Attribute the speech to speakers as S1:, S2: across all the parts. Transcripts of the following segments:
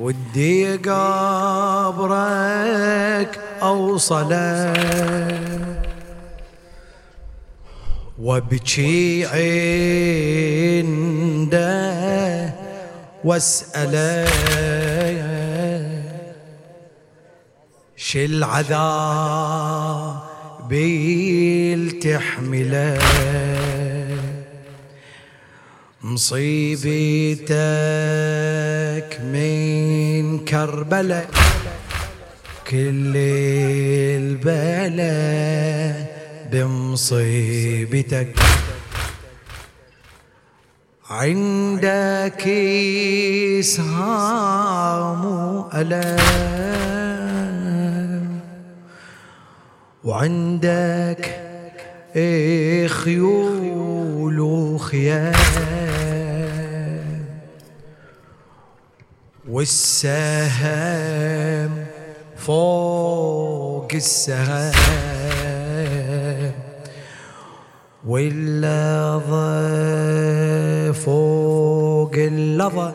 S1: ودي قبرك أوصله. وابكي عنده واسأله شل عذاب تحمله مصيبتك من كربلاء كل البلاء بمصيبتك. عندك إسهام ألم وعندك خيول وخيام والسهم فوق السهم واللظى فوق اللظى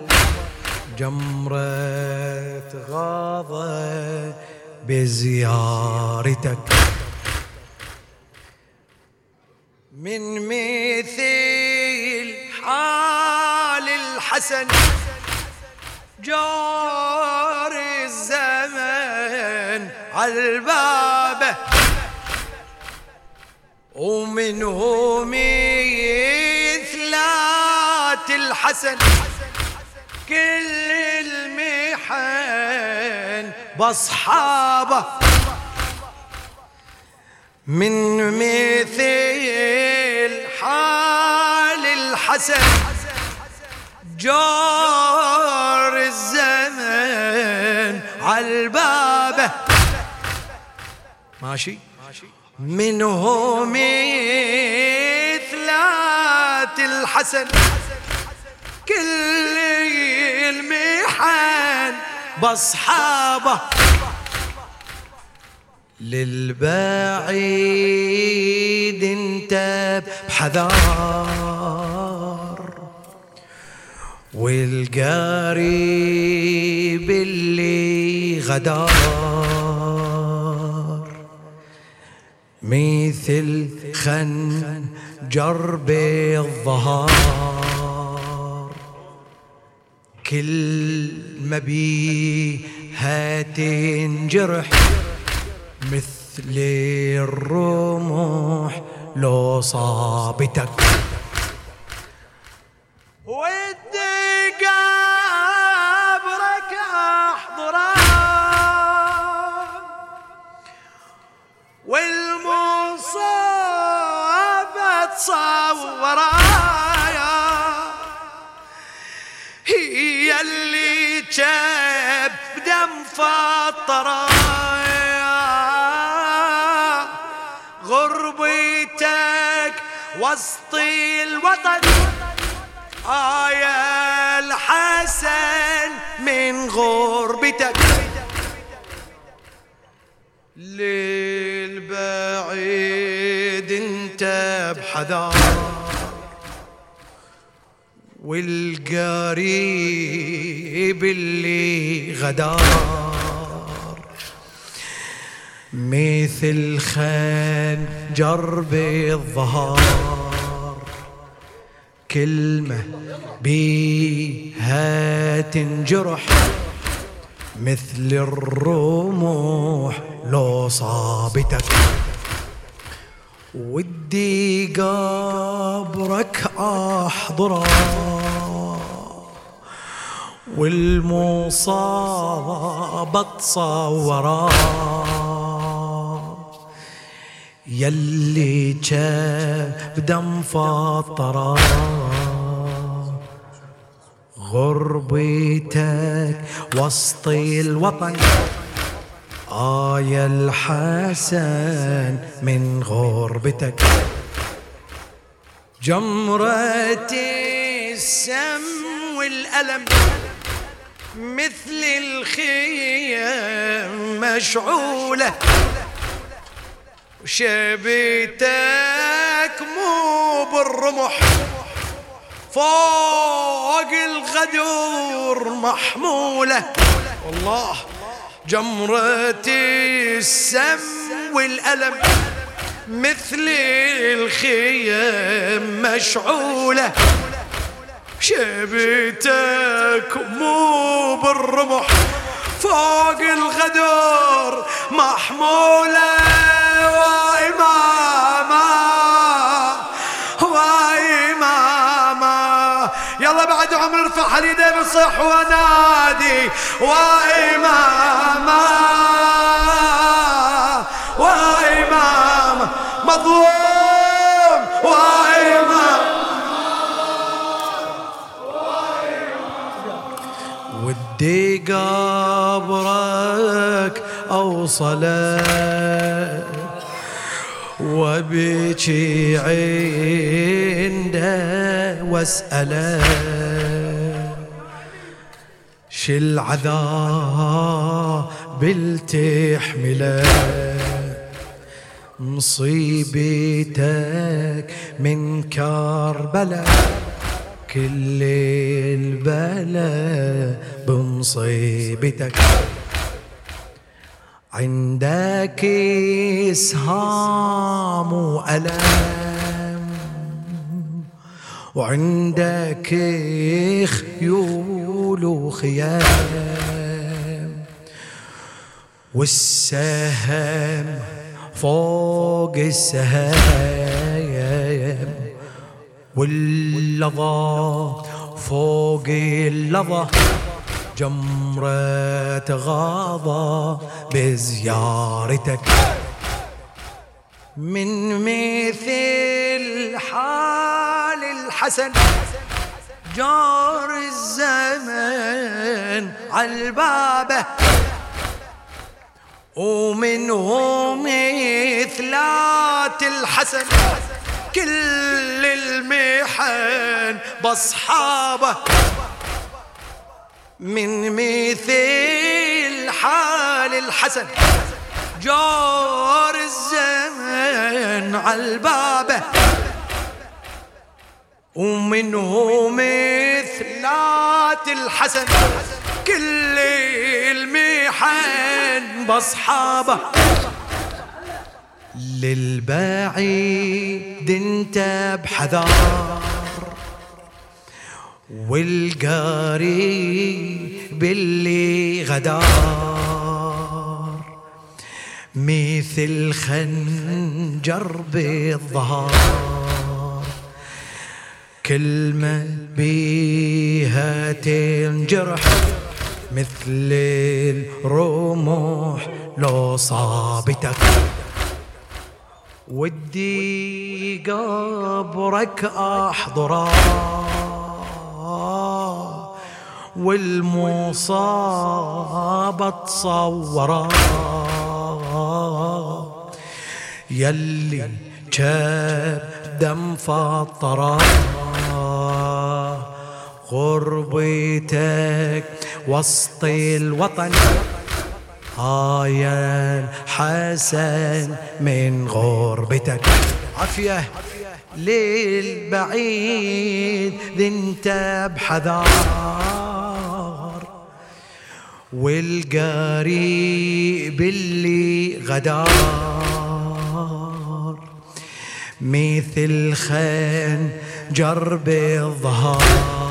S1: جمرة غاضة بزيارتك. من مثل حال الحسن جار الزمن عالبابه ومنه مثلات الحسن كل المحن بأصحابه. من مثل حال الحسن جار الزمن عالبابه ماشي. منه مثلات الحسن. كل المحن باصحابه للبعيد انت بحذار. والقريب اللي غدار. مثل خنجر بالظهار. كل ما بيها تنجرح مثل الرمح لو صابتك. جاب دم فطرة. غربتك وسط الوطن. آية الحسن من غربتك. للبعيد انت بحذار. والقريب اللي غدار. مثل خنجر بالظهار كلمة بيها تنجرح. مثل الرموح لو صابتك. ودي قبرك احضره والمصابة تصوره يلي جاب دم فطره غربتك وسط الوطن. آية الحسن من غربتك. جمرة السم والألم مثل الخيام مشعولة. وشبيتك مو بالرمح فوق الغدور محمولة. والله جمرة السم والألم مثل الخيم مشعولة. شبتك مو بالرمح فوق الغدور محمولة. ارفع اليدين بصح ونادي وإمامة وإمامة مظلوم وإمامة ودي قبرك أوصله وبكي عنده واسأله شل عذاب التحمله مصيبتك من كربلاء كل البلا بمصيبتك. عندك إسهام وألم. وعندك خيول وخيام والسهم فوق السهام واللظى فوق اللظى جمرة غاضة بزيارتك من مثل الحسن جار الزمن عالبابه ومنه مثلات الحسن كل المحن باصحابه من مثل حال الحسن جار الزمن عالبابه ومنه مثلات الحسن كل المحن باصحابه للبعيد انت بحذار والقريب اللي غدار. مثل خنجر بالظهر كلمة بيها تنجرح مثل الرموح لو صابتك. ودي قبرك احضره والمصاب تصوره يلي جاب دم فطره غربتك وسط الوطن. آية الحسن من غربتك. عافية للبعيد انت بحذار والقريب اللي غدار. مثل خنجر بالظهر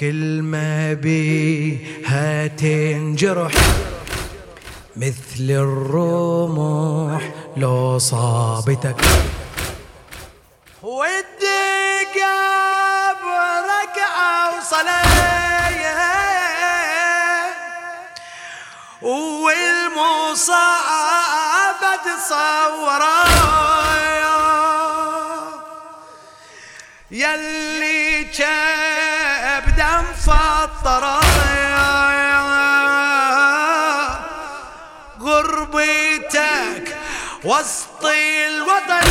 S1: كلمة بيها تنجرح. مثل الرمح لو صابتك. ودي قبرك أوصلي والمصابة تصوره يلي دم فطره غربتك وسط الوطن.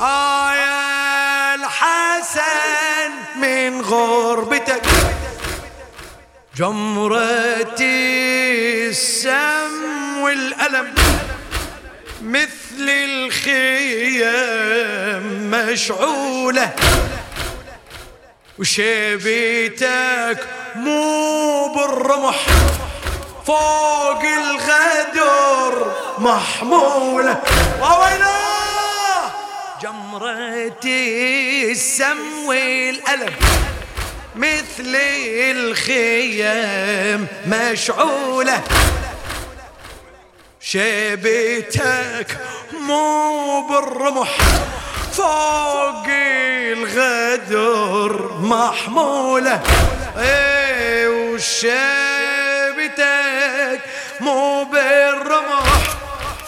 S1: آية الحسن من غربتك. جمرة السم والألم. مثل الخيم مشعولة. وشبيتك مو بالرمح. فوق الغدر محمولة. وويلا جمرة السم والألم. مثل الخيم مشعولة. شيبتك مو بالرمح. فوق الغدر محمولة. إيه مو بالرمح.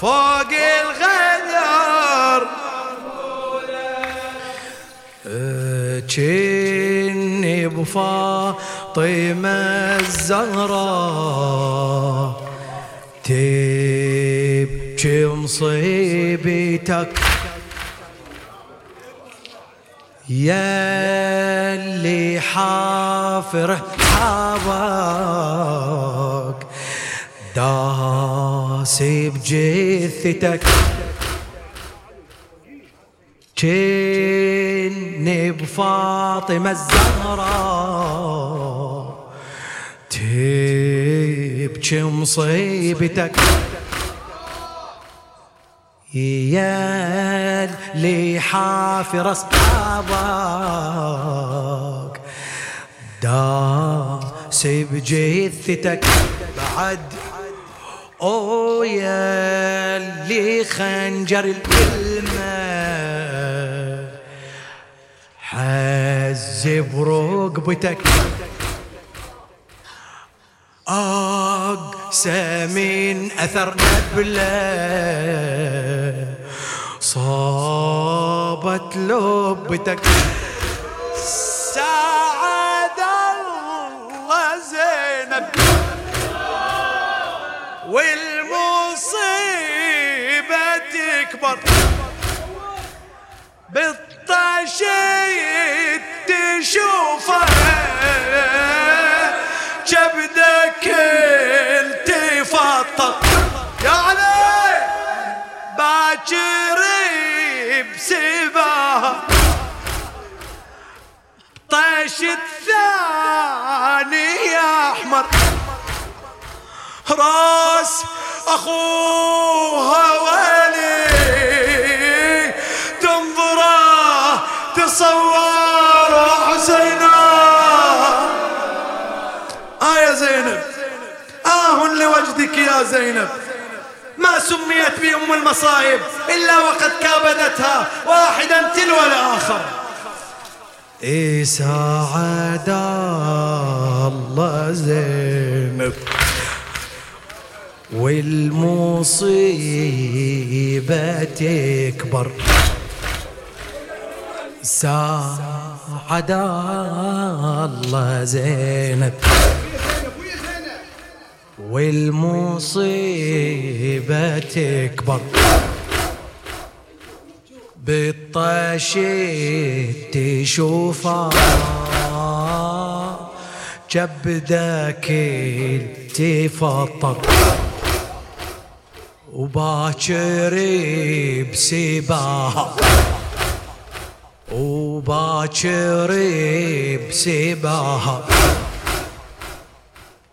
S1: فوق الغدر كني بفاطمة الزهراء تبكي مصيبتك. يا اللي حافر حابك داس بجثتك كني بفاطمة الزهراء تبكي مصيبتك. يا اللي حافر أصحابك. داس بجثتك بعد. أو يا اللي خنجر الكلمة حز برقبتك أقسى من أثر نبلة. صابت لبتك. سعد الله زينب. والمصيبة تكبر. طيش الثاني يا أحمر. راس أخوها ولي تنظره تصور حسينا. آه يا زينب. آه لوجدك يا زينب. ما سميت بأم المصائب إلا وقد كابدتها واحدا تلو الآخر. ساعد الله زينب والمصيبة تكبر. ساعد الله زينب والمصيبة تكبر. بالطشيت تشوفها كبدك تفطر وباكر بسباها وباكر بسباها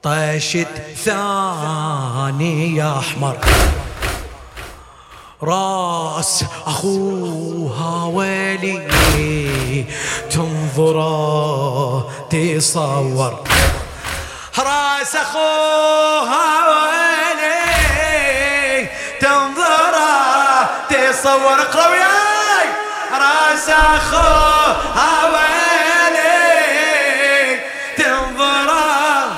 S1: طشت ثاني أحمر. راس أخوها ويلي تنظره تصور. راس أخوها ويلي تنظره تصور. اقرا وياي. راس أخوها ويلي تنظره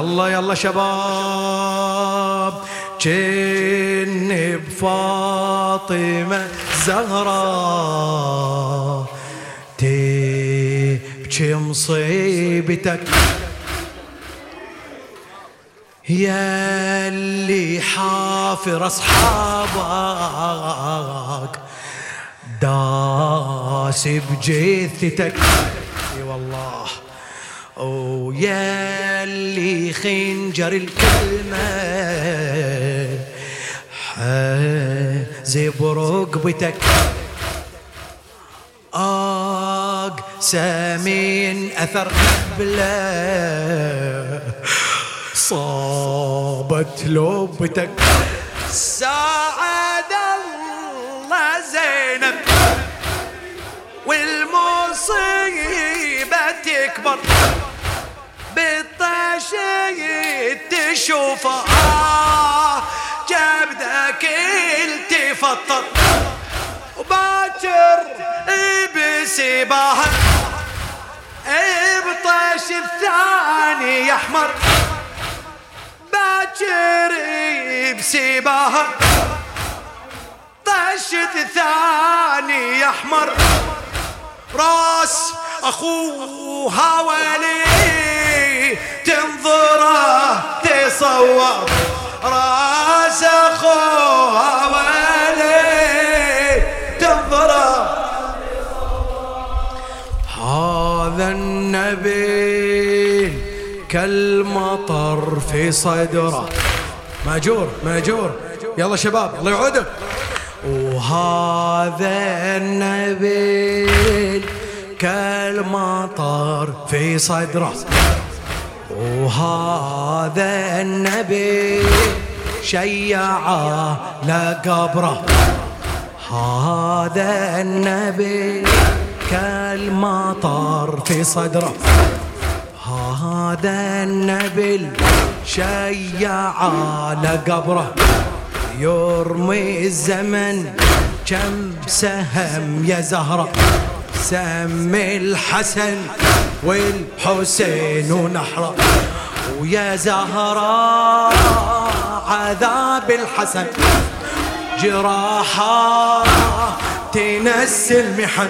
S1: الله يلا شباب. جن بفاطمة زهراء تبكي مصيبتك. يا اللي حافر أصحابك. داس بجثتك. إي والله. ويا اللي خنجر الكلمة.
S2: زيب ركبتك آق سامين أثر بلا صابت لبتك
S1: ساعد الله زينب. والمصيبة تكبر. تشوفها آه جبدك التفطر وباكر بسباها بطش الثاني يحمر باكر بسباها طشت ثاني يحمر راس أخوها ولي تنظره. تصور راس أخوها ولي تنظره
S2: هذا النبي كالمطر في صدره. ماجور ماجور. يلا شباب يلا يعودوا. وهذا النبي كالمطر في صدره. وهذا النبي شيع لقبره هذا النبي كالمطر في صدره. هذا النبي شيع لقبره يرمي الزمن كم سهم يا زهرة. سم الحسن والحسين ونحرة ويا زهرة عذاب الحسن جراحة تنسي المحن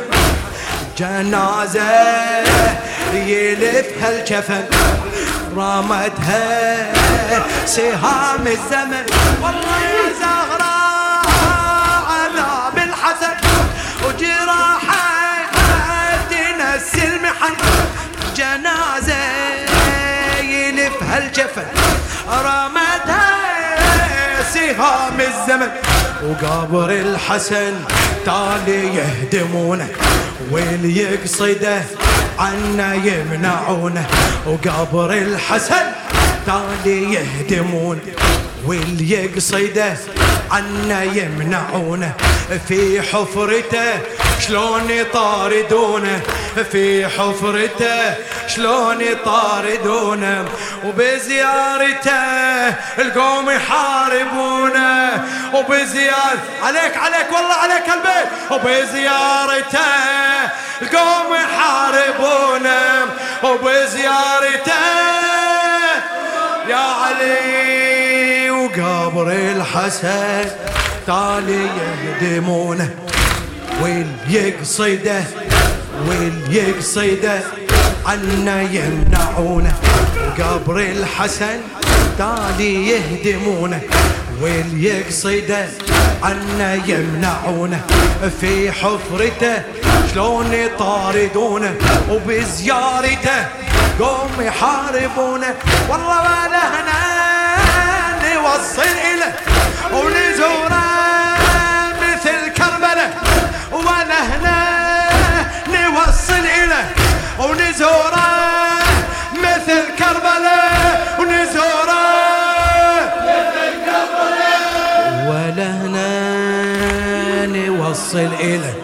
S2: جنازة يلفها الكفن رمتها سهام الزمن. والله الجفن رمتها سهام الزمن. وقبر الحسن تالي يهدمونه واللي يقصده عنا يمنعونه. وقبر الحسن تالي يهدمون واللي يقصده عنا يمنعونه. في حفرته شلون يطاردونه في حفرته؟ شلون يطاردونه وبزيارته القوم يحاربونه؟ وبزيارة عليك عليك والله عليك البيت وبزيارته القوم يحاربونه وبزيارته يا علي وقبر الحسن تالي يهدمونه واليقصده واليقصده عنا يمنعونه. وقبر الحسن تالي يهدمونه. واليقصده عنا يمنعونه. في حفرته شلون يطاردونه؟ وبزيارته قوم يحاربونه. والله ولا هنا نوصل إله ونزوره هنا نوصل إله ونزوره مثل كربلة ونزوره ولا هنا نوصل إله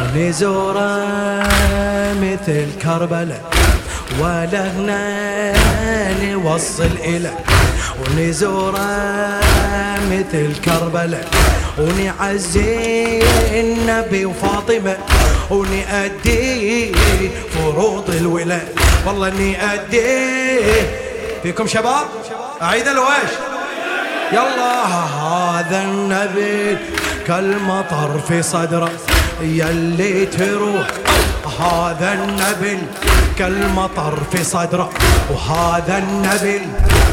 S2: ونزوره مثل كربلة ولا هنا نوصل إله ونزوره مثل كربلاء ونعزي النبي وفاطمة. ونأدي فروض الولاء. والله إني أدي فيكم شباب؟ أعيد الوش يلا هذا النبي كالمطر في صدره. يلي تروح. هذا النبي كالمطر في صدره. وهذا النبي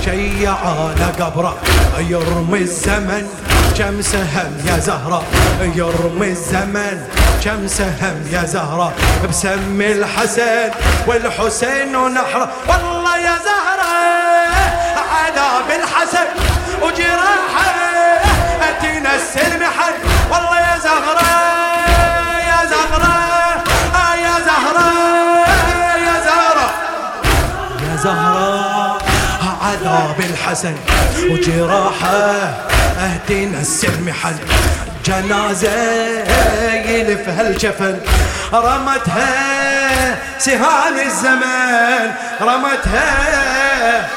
S2: شيع على قبره يرمي الزمن. كم سهم يا زهرة يرمي الزمن. كم سهم يا زهرة بسم الحسن والحسين ونحره والله يا زهرة عذاب الحسن وجراحه. تنسي المحن الزهراء الحسن وجراحه اهدينا السلم حل جنازة يلفها الجفن رمتها سهام الزمان رمتها